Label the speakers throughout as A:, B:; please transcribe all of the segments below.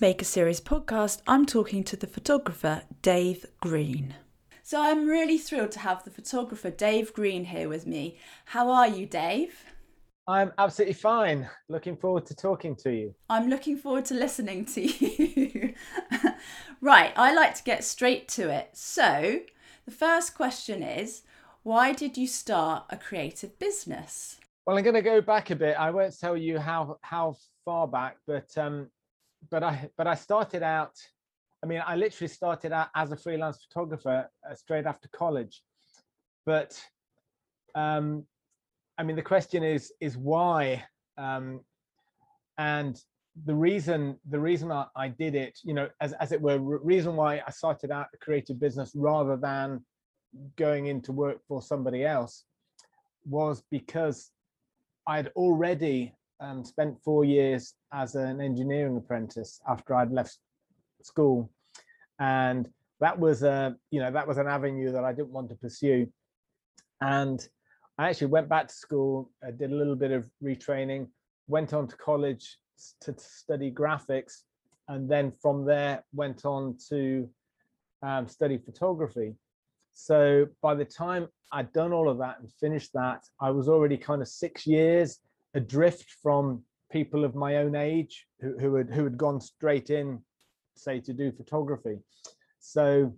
A: this Maker Series podcast, I'm talking to the photographer Dave Green. So I'm really thrilled to have the photographer Dave Green here with me. How are you, Dave?
B: I'm absolutely fine. Looking forward to talking to you.
A: I'm looking forward to listening to you. right, I like to get straight to it. So, the first question is why did you start a creative business?
B: Well, I'm going to go back a bit. I won't tell you how how far back, but um, but I but I started out. I mean, I literally started out as a freelance photographer uh, straight after college, but um, I mean, the question is is why, um, and the reason the reason I, I did it, you know, as as it were, reason why I started out a creative business rather than going into work for somebody else was because I'd already um, spent four years as an engineering apprentice after I'd left school, and that was a you know that was an avenue that I didn't want to pursue, and I actually went back to school, uh, did a little bit of retraining, went on to college to study graphics, and then from there went on to um, study photography. So by the time I'd done all of that and finished that, I was already kind of six years adrift from people of my own age who, who had who had gone straight in, say, to do photography. So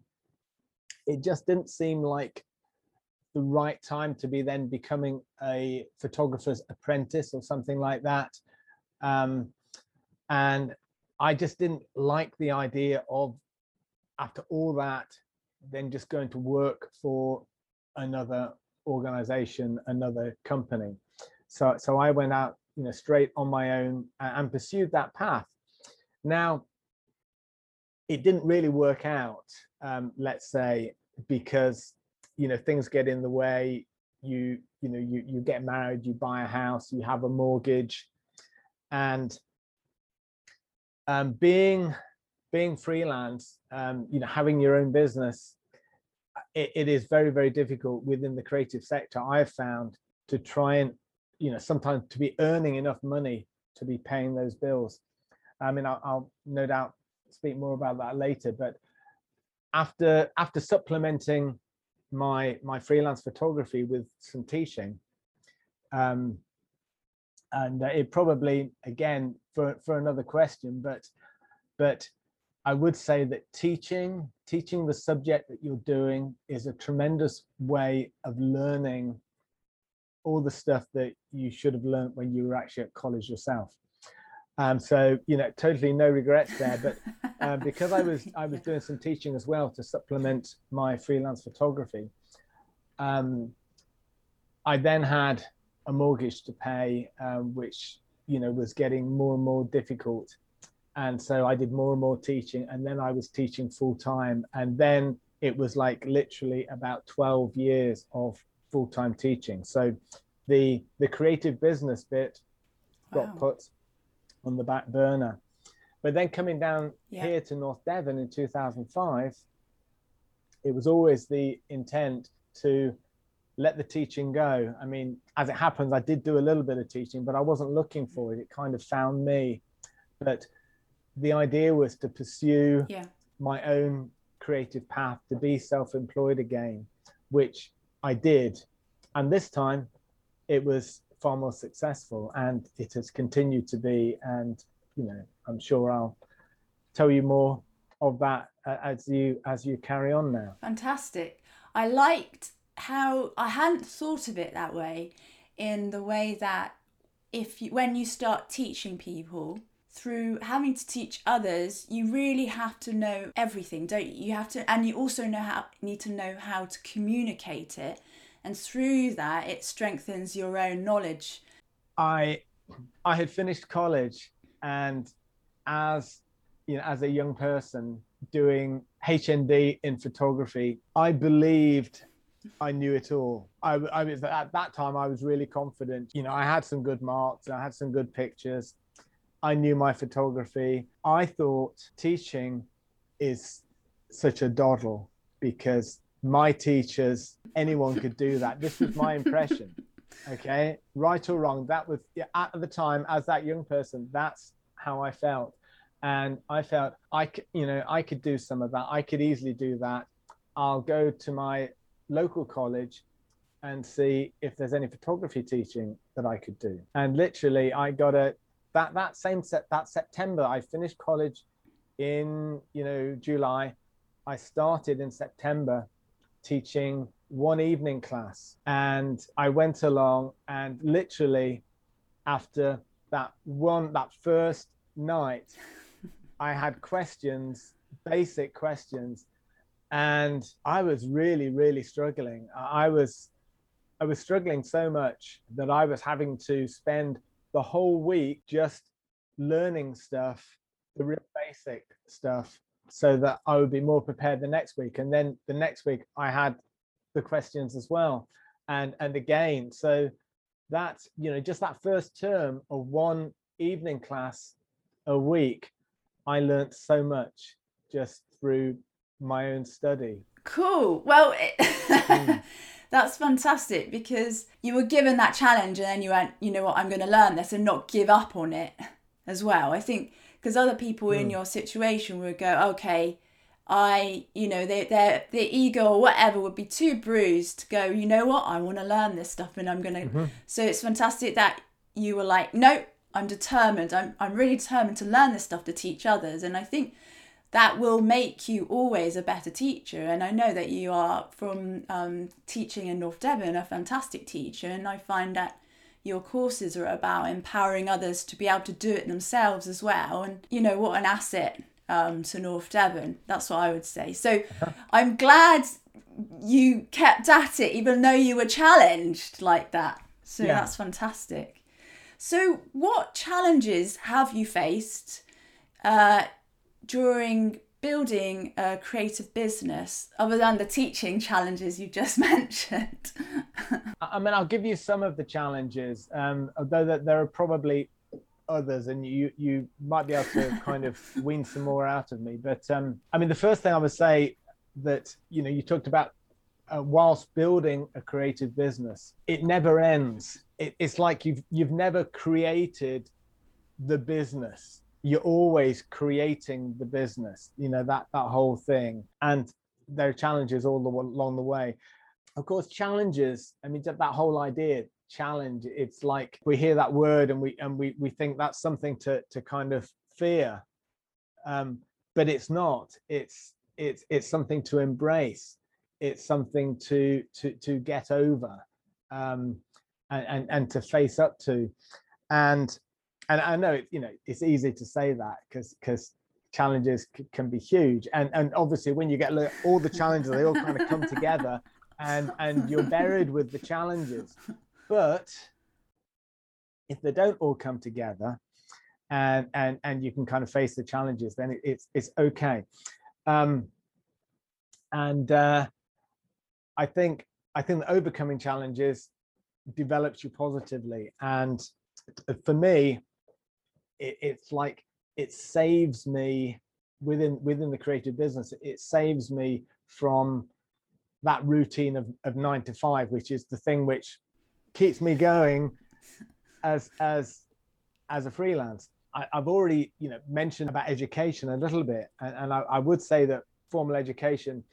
B: it just didn't seem like the right time to be then becoming a photographer's apprentice or something like that. Um, and I just didn't like the idea of after all that then just going to work for another organization, another company. So, so I went out, you know, straight on my own and, pursued that path. Now, it didn't really work out, um, let's say, because you know things get in the way. You, you know, you you get married, you buy a house, you have a mortgage, and um, being being freelance, um, you know, having your own business, it, it is very, very difficult within the creative sector. I've found to try and, you know, sometimes to be earning enough money to be paying those bills. I mean, I'll, I'll no doubt speak more about that later. But after after supplementing my my freelance photography with some teaching, um, and it probably again for for another question, but but I would say that teaching, teaching the subject that you're doing is a tremendous way of learning all the stuff that you should have learned when you were actually at college yourself. Um, so you know, totally no regrets there. But uh, because I was I was doing some teaching as well to supplement my freelance photography, um, I then had a mortgage to pay, um, which you know was getting more and more difficult and so i did more and more teaching and then i was teaching full time and then it was like literally about 12 years of full-time teaching so the the creative business bit got wow. put on the back burner but then coming down yeah. here to north devon in 2005 it was always the intent to let the teaching go i mean as it happens i did do a little bit of teaching but i wasn't looking for it it kind of found me but the idea was to pursue yeah. my own creative path to be self-employed again which i did. And this time it was far more successful and it has continued to be and you know i'm sure i'll tell you more of that uh, as you as you carry on now.
A: Fantastic. I liked how i hadn't thought of it that way in the way that if you when you start teaching people through having to teach others, you really have to know everything, don't you? You have to, and you also know how need to know how to communicate it, and through that, it strengthens your own knowledge.
B: I, I had finished college, and as you know, as a young person doing HND in photography, I believed I knew it all. I, I was at that time I was really confident. You know, I had some good marks, I had some good pictures I knew my photography. I thought teaching is such a doddle because my teachers, anyone could do that. This was my impression. Okay, right or wrong, that was at the time as that young person, that's how I felt. and I felt I could, you know, I could do some of that. I could easily do that. I'll go to my local college and see if there's any photography teaching that I could do. And literally, I got a that that same set that September. I finished college in you know July. I started in September teaching one evening class, and I went along and literally after that one that first night, I had questions, basic questions, and I was really really struggling. I was I was struggling so much that I was having to spend the whole week just learning stuff, the real basic stuff, so that I would be more prepared the next week. And then the next week I had the questions as well. And and again, so that, you know, just that first term of one evening class a week, I learned so much just through my own study.
A: Cool. Well, it, mm. That's fantastic because you were given that challenge and then you went, you know what, I'm going to learn this and not give up on it as well. I think because other people mm. in hmm. your situation would go, okay, I, you know, they, their their ego or whatever would be too bruised to go, you know what, I want to learn this stuff and I'm going to. Mm-hmm. So it's fantastic that you were like, no, I'm determined. I'm, I'm really determined to learn this stuff to teach others. And I think that will make you always a better teacher. And I know that you are from um, teaching in North Devon, a fantastic teacher. And I find that your courses are about empowering others to be able to do it themselves as well. And you know, what an asset um, to North Devon. That's what I would say. So I'm glad you kept at it, even though you were challenged like that. So yeah. that's fantastic. So, what challenges have you faced uh, during building a creative business other than the teaching challenges you just mentioned?
B: I mean, I'll give you some of the challenges, um, although that there are probably others, and you you might be able to kind of wean some more out of me. But um, I mean, the first thing I would say that you know you talked about uh, whilst building a creative business, it never ends. It, it's like you've you've never created the business you're always creating the business you know that that whole thing. And there are challenges all the, along the way. Of course challenges i mean that whole idea challenge it's like we hear that word and we and we we think that's something to to kind of fear. Um but it's not. It's it's it's something to embrace. It's something to to to get over um and and, and to face up to. And and I know you know it's easy to say that because because challenges can be huge, and and obviously when you get all the challenges, they all kind of come together, and and you're buried with the challenges. But if they don't all come together, and and and you can kind of face the challenges, then it, it's it's okay. Um, and uh, I think I think overcoming challenges develops you positively, and for me, it, it's like it saves me within within the creative business it saves me from that routine of, of nine to five which is the thing which keeps me going as as as a freelance. I, have already you know mentioned about education a little bit and, and I, I would say that formal education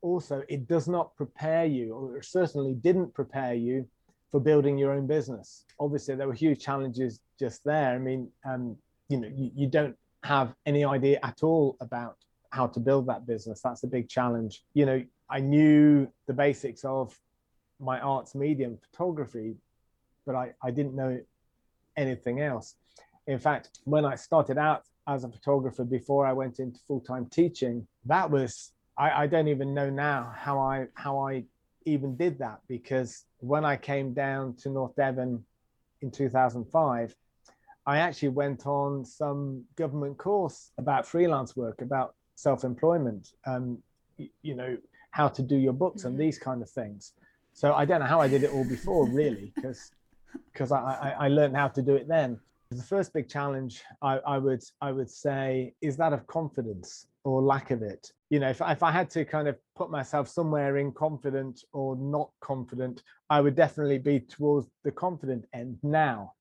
B: also it does not prepare you or certainly didn't prepare you for building your own business. Obviously, there were huge challenges just there. I mean, um, you know, you, you don't have any idea at all about how to build that business. That's a big challenge. You know, I knew the basics of my arts medium, photography, but I, I didn't know anything else. In fact, when I started out as a photographer before I went into full-time teaching, that was I, I don't even know now how I how I even did that because when I came down to North Devon in 2005, I actually went on some government course about freelance work, about self-employment, um, you know, how to do your books and mm-hmm. these kind of things. So I don't know how I did it all before, really, because because I, I, I learned how to do it then. The first big challenge I, I would I would say is that of confidence or lack of it. You know, if, if I had to kind of put myself somewhere in confident or not confident, I would definitely be towards the confident end now.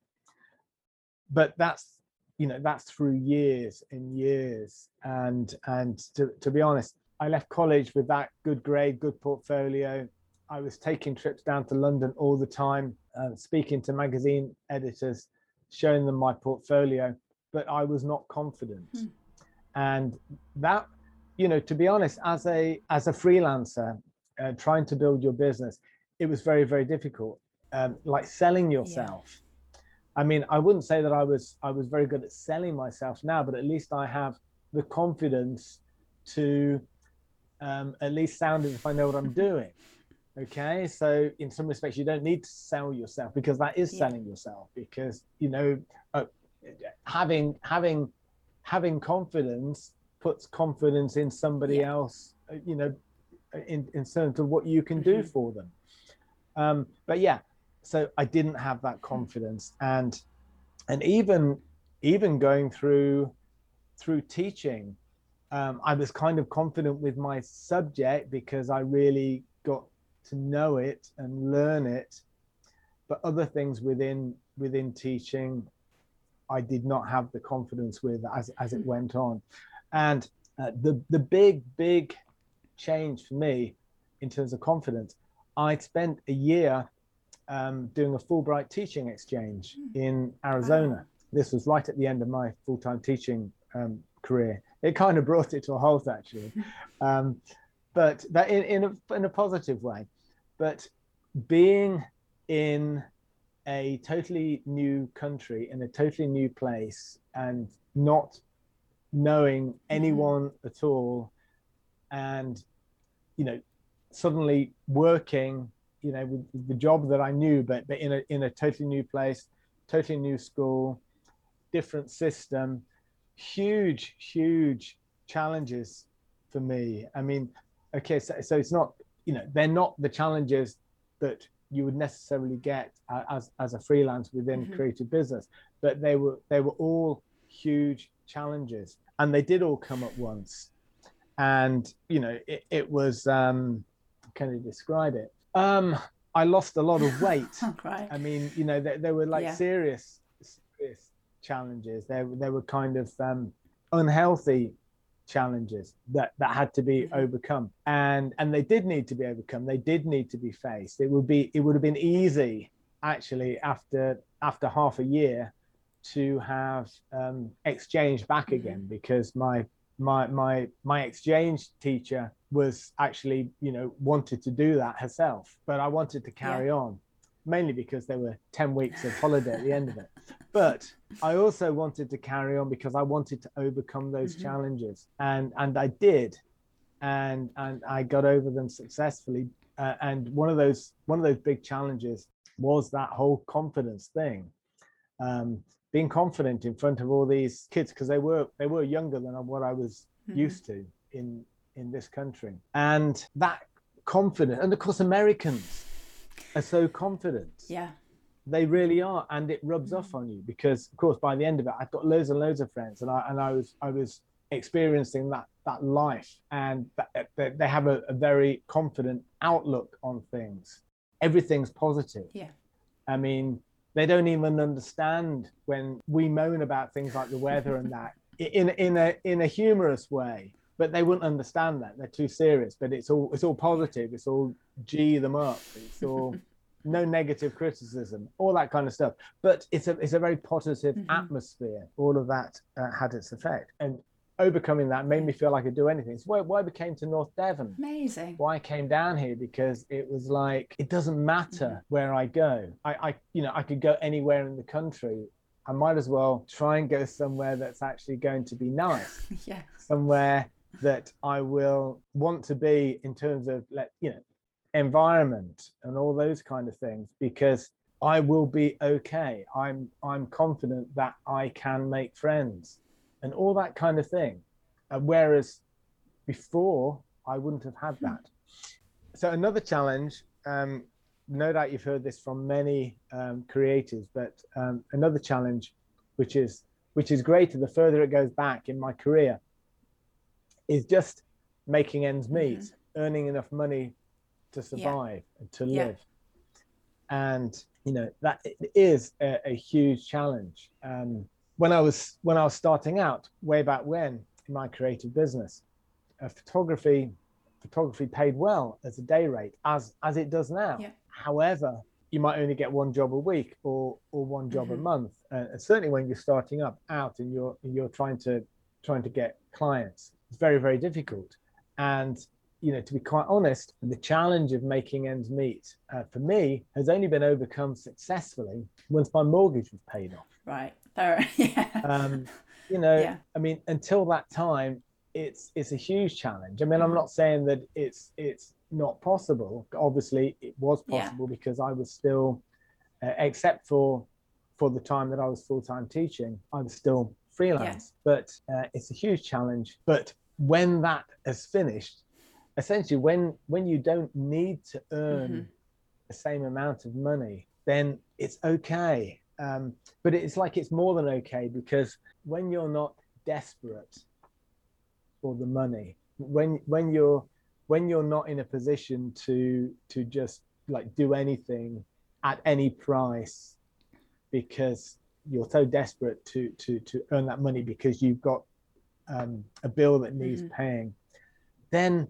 B: But that's, you know that's through years and years and and to, to be honest i left college with that good grade good portfolio i was taking trips down to london all the time uh, speaking to magazine editors showing them my portfolio but i was not confident hmm. And that you know to be honest as a as a freelancer uh, trying to build your business it was very very difficult um, like selling yourself yeah I mean, I wouldn't say that I was I was very good at selling myself now, but at least I have the confidence to um, at least sound as if I know what I'm doing. Okay, so in some respects, you don't need to sell yourself because that is selling yourself. Because you know, uh, having having having confidence puts confidence in somebody yeah. else. Uh, you know, in in terms of what you can mm-hmm. do for them. Um, but yeah, so I didn't have that confidence, and and even even going through through teaching, um, I was kind of confident with my subject because I really got to know it and learn it. But other things within within teaching, I did not have the confidence with as as it went on, and uh, the the big big change for me in terms of confidence, I'd spent a year um, doing a Fulbright teaching exchange hmm. in Arizona. This was right at the end of my full time teaching um, career. It kind of brought it to a halt, actually, um, but that in, in, a, in a positive way. But being in a totally new country, in a totally new place, and not knowing mm-hmm. anyone mm-hmm. at all, and you know, suddenly working you know with the job that I knew, but but in a in a totally new place, totally new school, different system, huge huge challenges for me. I mean, okay, so, so it's not you know they're not the challenges that you would necessarily get as as a freelance within mm-hmm. creative business, but they were they were all huge challenges, and they did all come at once, and you know it, it was um, can you describe it? Um, I lost a lot of weight.
A: right.
B: I mean, you know, there, were like yeah. serious, serious challenges. There, there were kind of um, unhealthy challenges that that had to be mm-hmm. overcome, and and they did need to be overcome. They did need to be faced. It would be, it would have been easy actually after after half a year to have um, exchanged back mm-hmm. again because my my my my exchange teacher was actually you know wanted to do that herself but i wanted to carry yeah. on mainly because there were 10 weeks of holiday at the end of it. But i also wanted to carry on because i wanted to overcome those mm-hmm. challenges. And and i did. And and i got over them successfully. Uh, and one of those one of those big challenges was that whole confidence thing. Um, being confident in front of all these kids because they were they were younger than what I was mm-hmm. used to in in this country. And that confidence and of course Americans are so confident.
A: Yeah.
B: They really are and it rubs off on you because of course by the end of it I've got loads and loads of friends and I and I was I was experiencing that that life and that, they have a, a very confident outlook on things. Everything's positive.
A: Yeah.
B: I mean they don't even understand when we moan about things like the weather and that in in a in a humorous way but they wouldn't understand that they're too serious but it's all it's all positive it's all g them up it's all no negative criticism all that kind of stuff but it's a it's a very positive mm-hmm. atmosphere all of that uh, had its effect and overcoming that made me feel like I could do anything. It's why, why I came to North Devon.
A: Amazing.
B: Why I came down here because it was like it doesn't matter mm-hmm. where I go. I, I, you know, I could go anywhere in the country. I might as well try and go somewhere that's actually going to be nice.
A: yeah.
B: Somewhere that I will want to be in terms of, let you know, environment and all those kind of things because I will be okay. I'm I'm confident that I can make friends and all that kind of thing. Uh, whereas before, I wouldn't have had that. So, another challenge, um, no doubt you've heard this from many um, creators, but um, another challenge, which is which is greater the further it goes back in my career, is just making ends meet, mm-hmm. earning enough money to survive yeah. and to live. Yeah. And you know that is a, a huge challenge. Um, when I was when I was starting out, way back when in my creative business, uh, photography photography paid well as a day rate, as as it does now.
A: Yeah.
B: However, you might only get one job a week or or one job
A: Mhm.
B: a month. Uh, and certainly when you're starting up out and you're you're trying to trying to get clients, it's very very difficult. And you know, to be quite honest, the challenge of making ends meet uh, for me has only been overcome successfully once my mortgage was paid off.
A: Right. Fair. Yeah.
B: Um, you know,
A: Yeah.
B: I mean, until that time, it's it's a huge challenge. I mean, I'm
A: Mhm.
B: not saying that it's it's not possible. Obviously, it was
A: Yeah.
B: possible because I was still, uh, except for for the time that I was full time teaching, I was still freelance. But uh, it's a huge challenge. But when that has finished, essentially, when when you don't need to earn
A: Mhm.
B: the same amount of money, then it's okay. Um, but it's like it's more than okay because when you're not desperate for the money, when when you're when you're not in a position to to just like do anything at any price because you're so desperate to to to earn that money because you've got um, a bill that needs
A: Mhm.
B: paying, then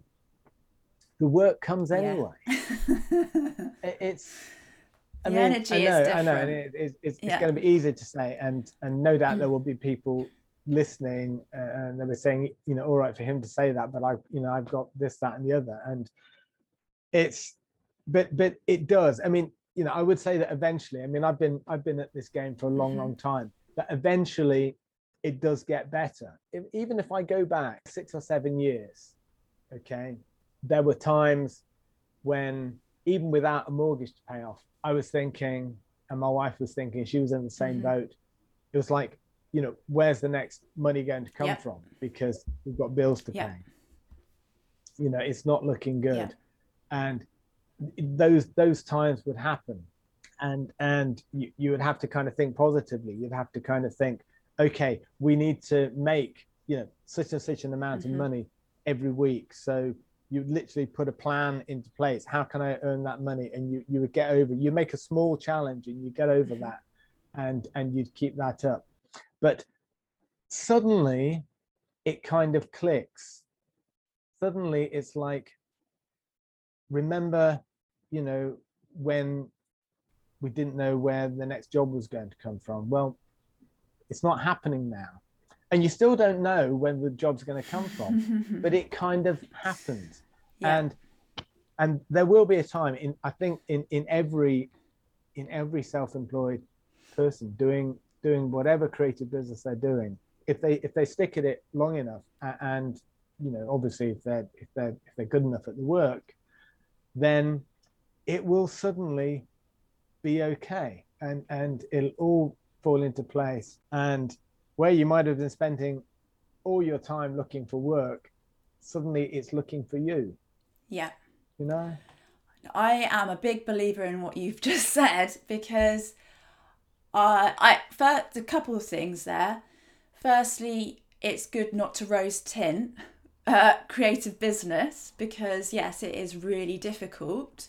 B: the work comes anyway. It- It's I
A: The
B: mean,
A: energy
B: I
A: is
B: know, I know, and it, it, it's,
A: Yeah.
B: it's going to be easy to say, and and no doubt there
A: Mm.
B: will be people listening, uh, and they were saying, you know, all right for him to say that, but I, you know, I've got this, that, and the other, and it's, but but it does. I mean, you know, I would say that eventually. I mean, I've been I've been at this game for a long,
A: Mhm.
B: long time. That eventually, it does get better. If, even if I go back six or seven years, okay, there were times when even without a mortgage to pay off, I was thinking, and my wife was thinking, she was in the same
A: Mhm.
B: boat. It was like, you know, where's the next money going to come
A: Yep.
B: from? Because we've got bills to
A: Yeah.
B: pay. You know, it's not looking good.
A: Yeah.
B: And those those times would happen. And and you, you would have to kind of think positively. You'd have to kind of think, okay, we need to make, you know, such and such an amount
A: Mhm.
B: of money every week. So you literally put a plan into place. How can I earn that money? And you you would get over. You make a small challenge and you get over
A: Mhm.
B: that, and and you'd keep that up. But suddenly, it kind of clicks. Suddenly, it's like, remember, you know, when we didn't know where the next job was going to come from. Well, it's not happening now, and you still don't know when the job's going to come from but it kind of happens.
A: Yeah.
B: and and there will be a time in i think in in every in every self-employed person doing doing whatever creative business they're doing if they if they stick at it long enough and you know obviously if they're if they're if they're good enough at the work then it will suddenly be okay. And and it'll all fall into place and where you might have been spending all your time looking for work suddenly it's looking for you
A: yeah.
B: you know
A: I am a big believer in what you've just said because uh, I first a couple of things there. Firstly, it's good not to rose tint uh, creative business because yes, it is really difficult,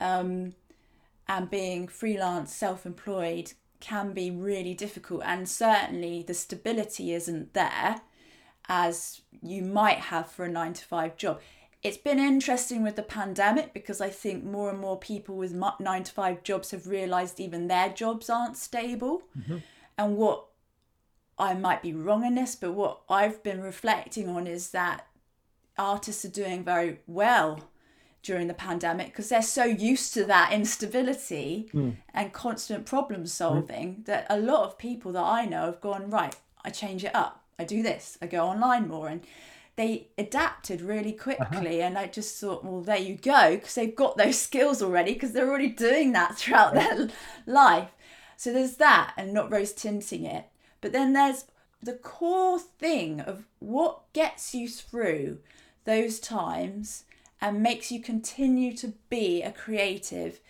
A: um, and being freelance, self-employed can be really difficult, and certainly the stability isn't there as you might have for a nine to five job it's been interesting with the pandemic because I think more and more people with nine to five jobs have realized even their jobs aren't stable.
B: Mhm.
A: And what I might be wrong in this, but what I've been reflecting on is that artists are doing very well during the pandemic because they're so used to that instability
B: Mm.
A: and constant problem solving that a lot of people that I know have gone, right, I change it up. I do this. I go online more. And they adapted really quickly. And I just thought, well, there you go, because they've got those skills already, because they're already doing that throughout their life. So there's that, and not rose tinting it. But then there's the core thing of what gets you through those times and makes you continue to be a creative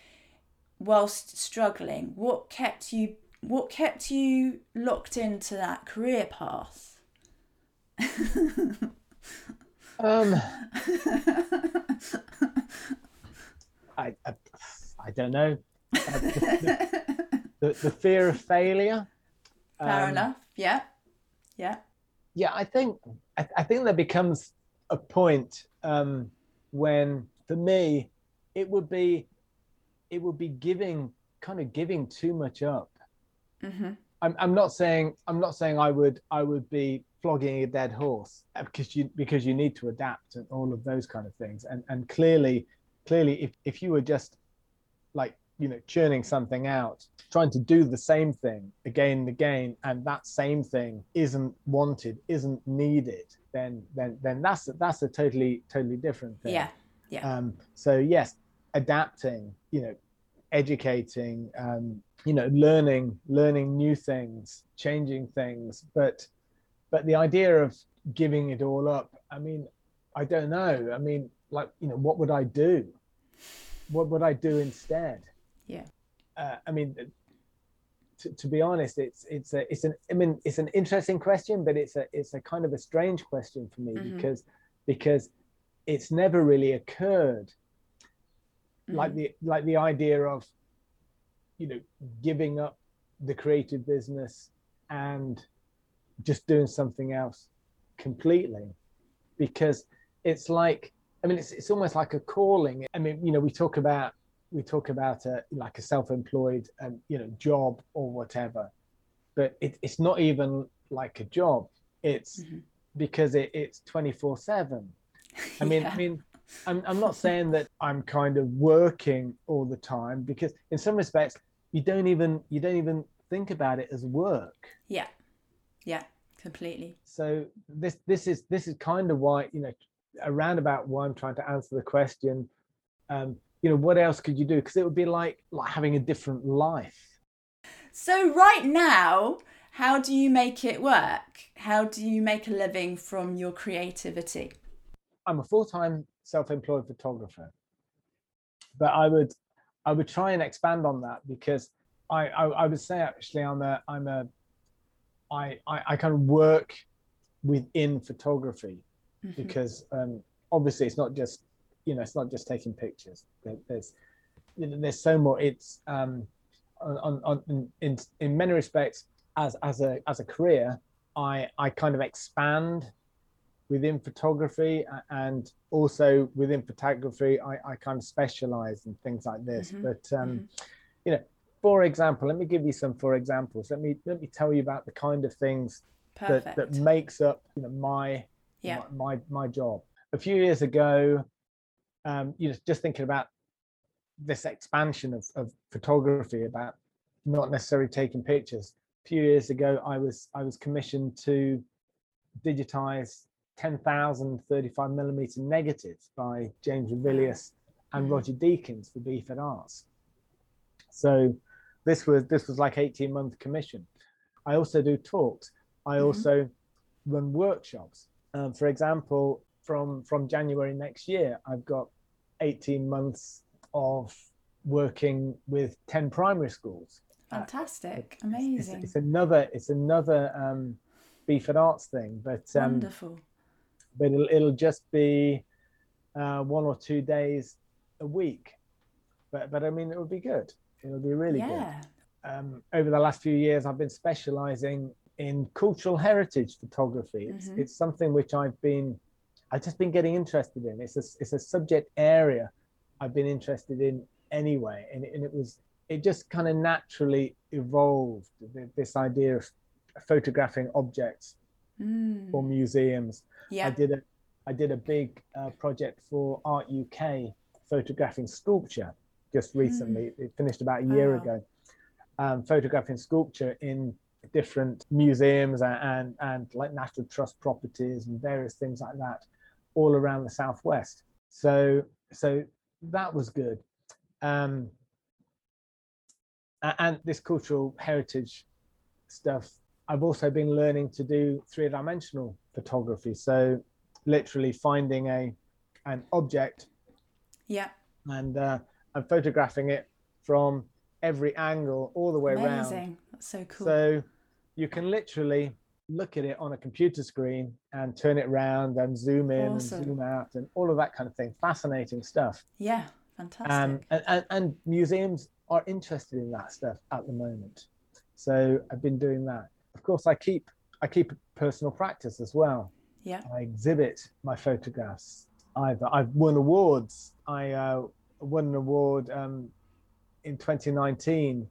A: whilst struggling what kept you what kept you locked into that career path
B: um I, I i don't know Uh, the, the, the fear of failure
A: fair
B: um,
A: enough Yeah. Yeah.
B: Yeah, I think I, I think there becomes a point um, when, for me, it would be it would be giving kind of giving too much up.
A: Mm-hmm.
B: I'm, I'm not saying I'm not saying I would I would be flogging a dead horse uh, because you because you need to adapt and all of those kind of things and and clearly clearly if, if you were just like you know churning something out trying to do the same thing again and again and that same thing isn't wanted isn't needed then then then that's that's a totally totally different thing
A: Yeah. Yeah.
B: um so yes adapting you know educating um you know learning learning new things changing things but but the idea of giving it all up i mean i don't know i mean like you know what would i do what would i do instead
A: Yeah.
B: uh, i mean to, to be honest it's it's a it's an i mean it's an interesting question but it's a it's a kind of a strange question for me
A: Mhm.
B: because because it's never really occurred like
A: Mhm.
B: the like the idea of you know giving up the creative business and just doing something else completely because it's like i mean it's, it's almost like a calling i mean you know we talk about we talk about a like a self-employed um, you know job or whatever but it, it's not even like a job it's
A: Mhm.
B: because it, it's 24 7 I mean,
A: Yeah.
B: I mean, I'm I'm not saying that I'm kind of working all the time because in some respects you don't even you don't even think about it as work.
A: Yeah. Yeah. Completely.
B: So this this is this is kind of why you know around about why I'm trying to answer the question. Um, you know, what else could you do? Because it would be like like having a different life.
A: So right now, how do you make it work? How do you make a living from your creativity?
B: I'm a full-time self-employed photographer, but I would I would try and expand on that because I I, I would say actually I'm a I'm a I, I I kind of work within photography
A: Mhm.
B: because um, obviously it's not just you know it's not just taking pictures. There's there's so more. It's um, on, on, in in many respects as as a as a career, I I kind of expand within photography and also within photography I, I kind of specialize in things like this
A: Mhm,
B: but um you know for example let me give you some for examples let me let me tell you about the kind of things that, that makes up you know my
A: yeah.
B: my, my my job a few years ago um you know just thinking about this expansion of, of photography about not necessarily taking pictures a few years ago i was i was commissioned to digitize 10,000 35 millimeter negatives by James Ravilious and
A: Mhm.
B: Roger Deakins for Beaford Arts. So this was this was like 18 month commission. I also do talks. I
A: Mhm.
B: also run workshops. Um, for example, from from January next year, I've got 18 months of working with 10 primary schools. Uh,
A: Fantastic.
B: It's,
A: Amazing.
B: it's another it's another um, Beaford Arts thing, but um,
A: Wonderful.
B: but it'll, it'll just be uh, one or two days a week. But but I mean, it would be good. It'll be really good.
A: yeah.
B: Um, over the last few years, I've been specialising in cultural heritage photography. It's
A: Mhm.
B: it's something which I've been I've just been getting interested in. It's a it's a subject area I've been interested in anyway, and it, and it was it just kind of naturally evolved this idea of photographing objects
A: Mm.
B: for museums.
A: Yeah.
B: I did a I did a big uh, project for Art UK photographing sculpture just recently. It finished about a year.
A: Wow.
B: ago. Um, photographing sculpture in different museums and, and and like National Trust properties and various things like that, all around the southwest. So so that was good. Um, and this cultural heritage stuff I've also been learning to do three dimensional photography. So literally finding a an object
A: Yeah.
B: and uh, and photographing it from every angle all the way around.
A: Amazing. That's so cool.
B: So you can literally look at it on a computer screen and turn it around and zoom in
A: Awesome.
B: and zoom out and all of that kind of thing. Fascinating stuff.
A: yeah. Fantastic.
B: Um, and, and, and museums are interested in that stuff at the moment. So I've been doing that. of course, I keep I keep personal practice as well.
A: Yeah.
B: I exhibit my photographs. I've I've won awards. I uh, won an award um, in 2019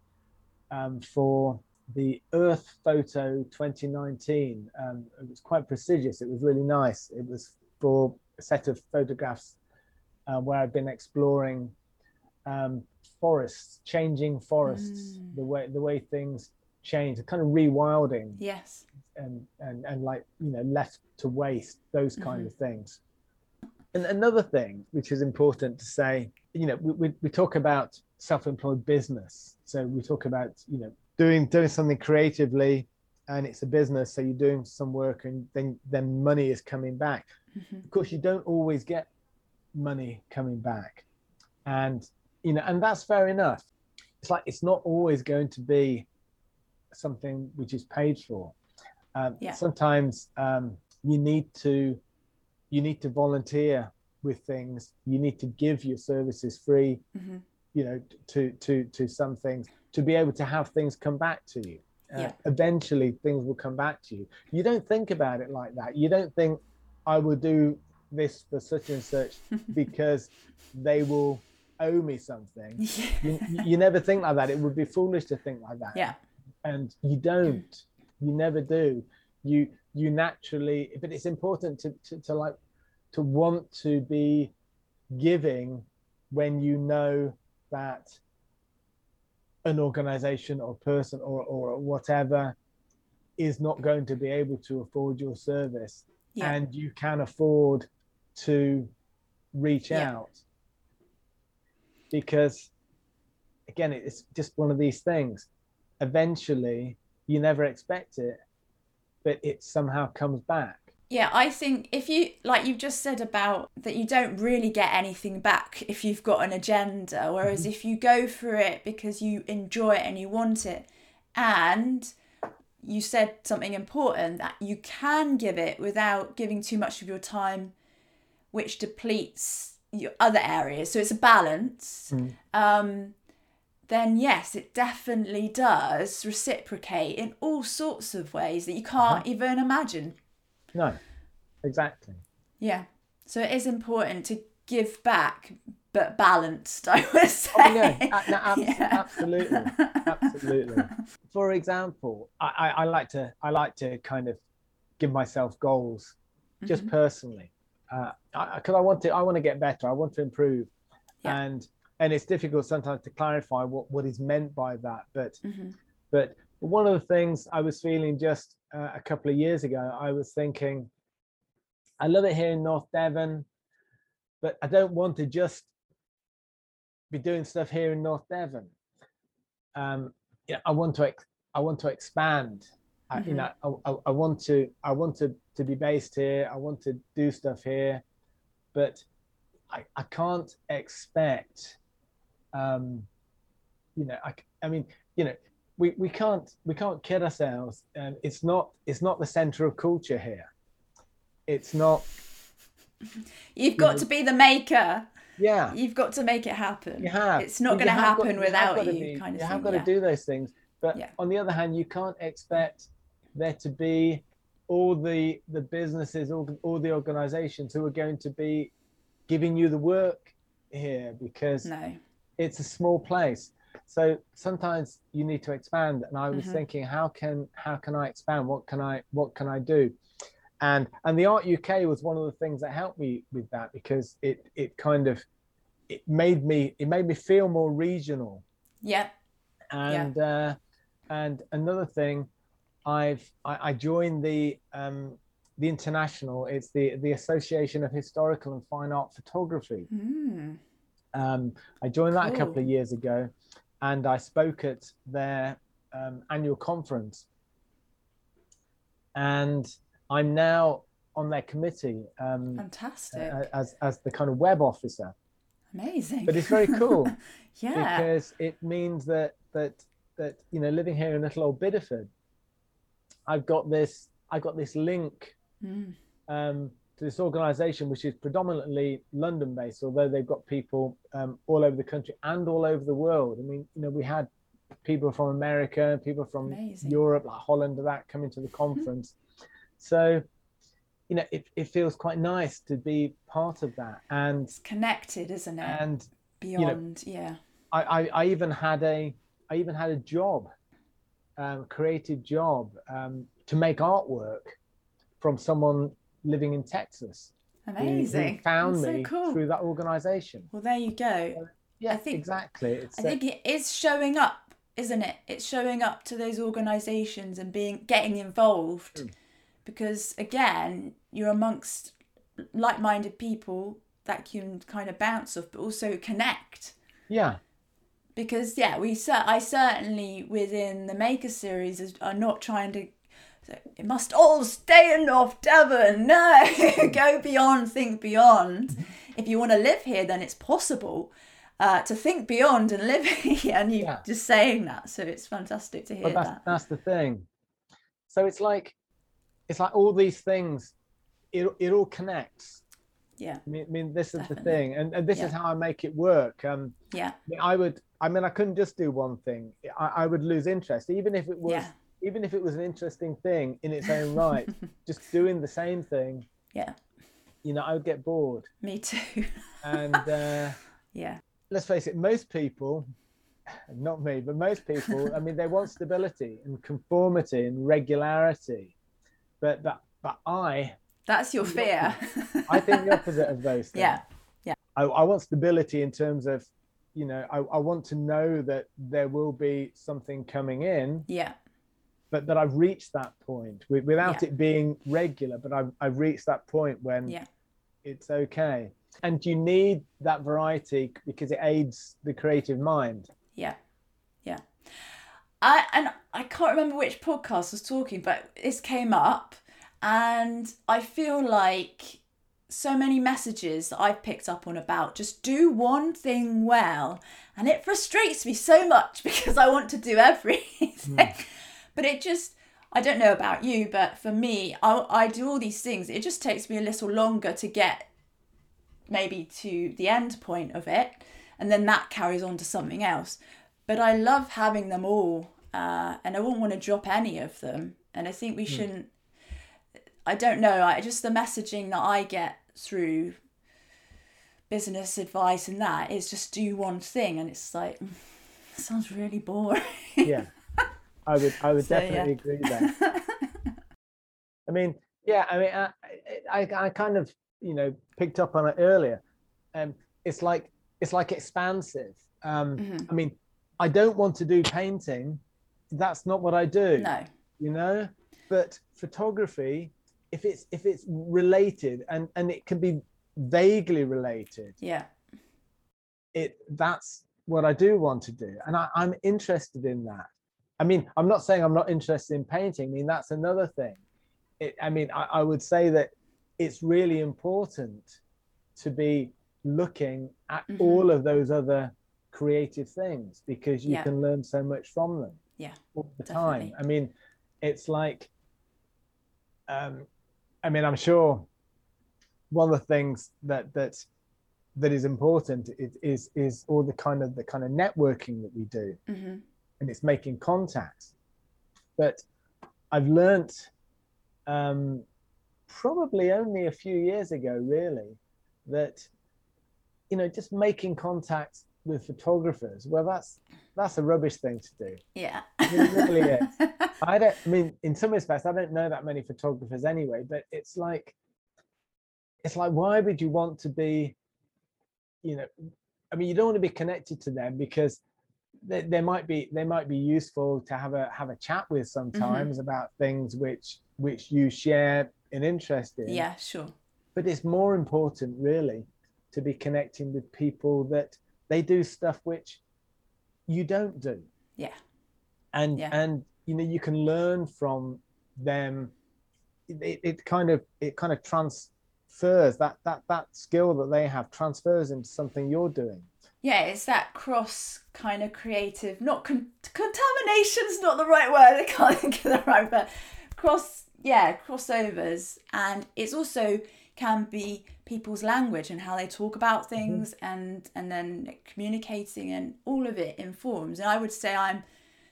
B: um, for the Earth Photo 2019. Um, it was quite prestigious. It was really nice. It was for a set of photographs uh, where I've been exploring um, forests, changing forests,
A: Mm.
B: the way the way things change, kind of rewilding
A: Yes.
B: and and and like you know left to waste those kind
A: Mhm.
B: of things and another thing which is important to say you know we, we, we talk about self-employed business so we talk about you know doing doing something creatively and it's a business so you're doing some work and then then money is coming back
A: Mhm.
B: of course you don't always get money coming back and you know and that's fair enough it's like it's not always going to be something which is paid for um,
A: Yeah.
B: sometimes um, you need to you need to volunteer with things you need to give your services free
A: Mhm.
B: You know to to to some things to be able to have things come back to you. Uh,
A: Yeah.
B: eventually things will come back to you. You don't think about it like that. You don't think i will do this for such and such because they will owe me something. You, you never think like that. It would be foolish to think like that.
A: Yeah.
B: and you don't. You never do. You you naturally but it's important to, to, to like to want to be giving when you know that an organization or person or, or whatever is not going to be able to afford your service
A: Yeah.
B: and you can afford to reach
A: Yeah.
B: out because again it's just one of these things eventually you never expect it but it somehow comes back
A: Yeah, I think if you, like you've just said about that, you don't really get anything back if you've got an agenda. Whereas
B: Mm-hmm.
A: if you go for it because you enjoy it and you want it, and you said something important that you can give it without giving too much of your time, which depletes your other areas. So it's a balance.
B: Mm.
A: Um, then yes, it definitely does reciprocate in all sorts of ways that you can't
B: Uh-huh.
A: even imagine.
B: No exactly
A: Yeah. So it is important to give back, but balanced, I would say.
B: oh a- no
A: Yeah.
B: absolutely absolutely for example I, I i like to i like to kind of give myself goals just
A: Mhm.
B: personally uh because I, want to i want to get better i want to improve
A: Yeah.
B: and and it's difficult sometimes to clarify what what is meant by that but
A: Mhm.
B: but one of the things i was feeling just uh, a couple of years ago i was thinking i love it here in north devon but i don't want to just be doing stuff here in north devon. Um yeah i want to ex- i want to expand. I, you
A: Mhm.
B: know I, I, I want to i want to to be based here. I want to do stuff here but i i can't expect um you know I, I mean you know we, we can't we can't kid ourselves and it's not it's not the center of culture here it's not
A: You've got
B: know-
A: to be the maker.
B: yeah
A: You've got to make it happen.
B: you have
A: It's not going to
B: got-
A: happen
B: you have
A: without
B: gotta
A: you,
B: be-
A: kind of
B: you
A: thing.
B: have got
A: yeah.
B: to do those things but
A: Yeah.
B: on the other hand you can't expect there to be all the the businesses all, the- all the organizations who are going to be giving you the work here because
A: No.
B: it's a small place so sometimes you need to expand and i was
A: Mhm.
B: thinking how can how can i expand what can i what can i do and and the art uk was one of the things that helped me with that because it it kind of it made me it made me feel more regional
A: Yeah.
B: and uh and another thing i've i, I joined the um the international it's the the association of historical and fine art photography
A: Mm.
B: um, I joined that a couple of years ago, and I spoke at their um, annual conference. And I'm now on their committee um,
A: Fantastic.
B: a- as as the kind of web officer.
A: Amazing.
B: But it's very cool
A: yeah.
B: because it means that that that you know living here in little old Bideford, I've got this I've got this link
A: Mm.
B: um, to this organization, which is predominantly London based, although they've got people um, all over the country and all over the world. I mean, you know, we had people from America, people from
A: Amazing.
B: Europe, like Holland, that coming to the conference. so, you know, it, it feels quite nice to be part of that. And
A: It's connected, isn't it?
B: and know-
A: Beyond, yeah.
B: I, I, I even had a I even had a job, um, creative job um, to make artwork from someone living in Texas who- who
A: Amazing.
B: found
A: so
B: me
A: cool.
B: through that organization.
A: Well, there you go.
B: Yeah,
A: think-
B: exactly. It's
A: I
B: uh,
A: think it is showing up, isn't it? It's showing up to those organisations and being getting involved,
B: Mm.
A: because again, you're amongst like-minded people that can kind of bounce off, but also connect.
B: yeah,
A: Because yeah, we I certainly within the Maker series are not trying to. It must all stay in North Devon. No, go beyond, think beyond. If you want to live here, then it's possible uh, to think beyond and live here. And you
B: Yeah.
A: just saying that, so it's fantastic to hear
B: that's
A: that.
B: that's the thing. So it's like it's like all these things. It it all connects.
A: Yeah,
B: I mean, I mean this is the thing, and, and this
A: Yeah.
B: is how I make it work. Um,
A: yeah,
B: I mean, I would. I mean, I couldn't just do one thing. I, I would lose interest, even if it was,
A: Yeah.
B: Even if it was an interesting thing in its own right. just doing the same thing,
A: yeah.
B: you know, I would get bored.
A: Me too.
B: And uh,
A: yeah,
B: let's face it, most people, not me, but most people, I mean, they want stability and conformity and regularity. But but but I,
A: that's your fear.
B: I think the opposite of those things.
A: Yeah, Yeah.
B: I, I want stability in terms of, you know, I, I want to know that there will be something coming in,
A: yeah,
B: but that I've reached that point without
A: Yeah.
B: it being regular. But I've, I've reached that point when
A: yeah.
B: it's okay. And you need that variety because it aids the creative mind.
A: Yeah, yeah. I and I can't remember which podcast was talking, but this came up, and I feel like so many messages that I've picked up on about just do one thing well, and it frustrates me so much because I want to do hmm. everything, but it just. I don't know about you, but for me, I, I do all these things. It just takes me a little longer to get maybe to the end point of it and then that carries on to something else but i love having them all uh, and i wouldn't want to drop any of them and i think we shouldn't i don't know i just the messaging that i get through business advice and that is just do one thing and it's like mm, sounds really boring
B: Yeah, I would I would
A: So, yeah.
B: definitely agree there. I mean, yeah, I mean, I, I I kind of you know picked up on it earlier. Um, it's like it's like expansive. Um,
A: Mhm.
B: I mean, I don't want to do painting. That's not what I do.
A: no
B: You know, but photography, if it's if it's related and and it can be vaguely related,
A: yeah
B: it that's what I do want to do, and I, I'm interested in that. I mean, I'm not saying I'm not interested in painting. I mean, that's another thing. It, I mean, I, I would say that it's really important to be looking at
A: Mhm.
B: all of those other creative things because you
A: Yeah.
B: can learn so much from them
A: Yeah,
B: all the
A: definitely.
B: time. I mean, it's like, um, I mean, I'm sure one of the things that that that is important is is, is all the kind of the kind of networking that we do,
A: hmm
B: and it's making contacts. But I've learnt um, probably only a few years ago, really, that you know just making contact with photographers. Well, that's that's a rubbish thing to do.
A: yeah
B: It really is. I don't. I mean, in some respects, I don't know that many photographers anyway. But it's like, it's like, why would you want to be, you know, I mean, you don't want to be connected to them because they, they might be they might be useful to have a have a chat with mm-hmm. sometimes about things which which you share an interest in.
A: yeah sure.
B: But it's more important, really, to be connecting with people that they do stuff which you don't do.
A: Yeah.
B: And
A: Yeah.
B: and you know you can learn from them. It, it kind of it kind of transfers that that that skill that they have transfers into something you're doing
A: yeah, it's that cross kind of creative, not con- contamination's not the right word. I can't think of the right word. Cross, yeah, crossovers, and it's also can be people's language and how they talk about things, and and then communicating, and all of it informs. And I would say I'm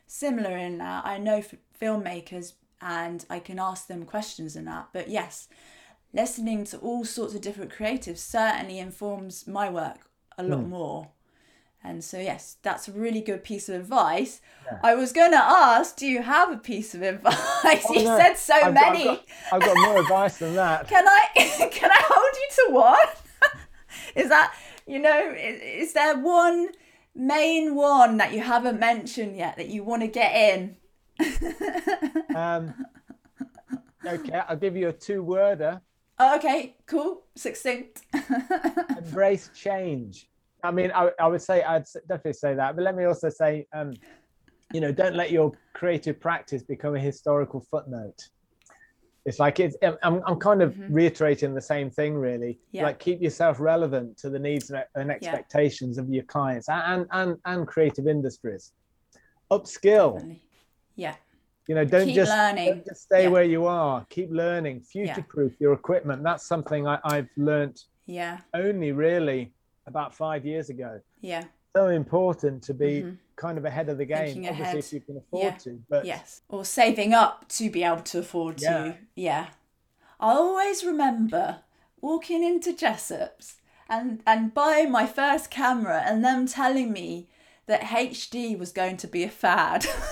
A: similar in that I know f- filmmakers and I can ask them questions and that. But yes, listening to all sorts of different creatives certainly informs my work a lot
B: Hmm.
A: more. And so, yes, that's a really good piece of advice.
B: Yeah.
A: I was going to ask, do you have a piece of advice?
B: Oh,
A: you
B: no,
A: said so
B: I've got-
A: many.
B: I've got, I've got more advice than that.
A: Can I can I hold you to one? is that you know is, is there one main one that you haven't mentioned yet that you want to get in?
B: Um, okay, I'll give you a two-worder.
A: Oh, okay, cool, succinct.
B: Embrace change. I mean, I, I would say I'd definitely say that, but let me also say, um, you know, don't let your creative practice become a historical footnote. It's like it's. I'm, I'm kind of reiterating the same thing, really.
A: Yeah.
B: Like keep yourself relevant to the needs and- expectations of your clients and and and creative industries. Upskill.
A: yeah,
B: You know, don't just don't just stay
A: Yeah.
B: where you are. Keep learning. Future-proof your equipment. That's something I, I've learned
A: yeah,
B: only really about five years ago.
A: yeah,
B: So important to be kind of ahead of the game,
A: Mm-hmm. Thinking
B: obviously
A: ahead.
B: if you can afford
A: Yeah.
B: to. But
A: yes. Or saving up to be able to afford to.
B: Yeah.
A: Yeah. I always remember walking into Jessops and and buying my first camera and them telling me that HD was going to be a fad.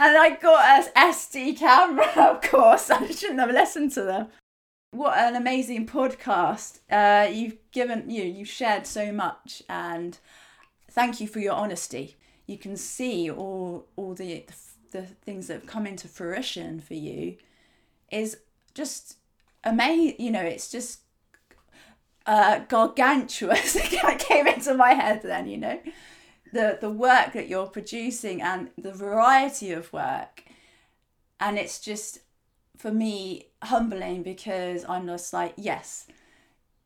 A: and I got a SD camera, of course. I shouldn't have listened to them. What an amazing podcast. Uh, you've given you you've shared so much and thank you for your honesty. You can see all all the the things that have come into fruition for you is just amazing. You know, it's just uh, gargantuous. it came into my head then. You know, the the work that you're producing and the variety of work, and it's just for me humbling because I'm just like yes,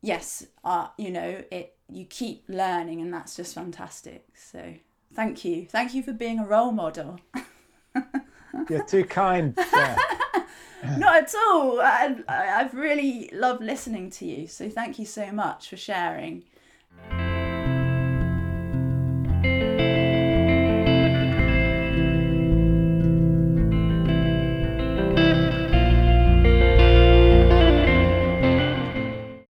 A: yes, uh, you know it. You keep learning, and that's just fantastic. So thank you, thank you for being a role model.
B: you're too kind. Yeah.
A: Not at all. I, I- I've really loved listening to you. So thank you so much for sharing.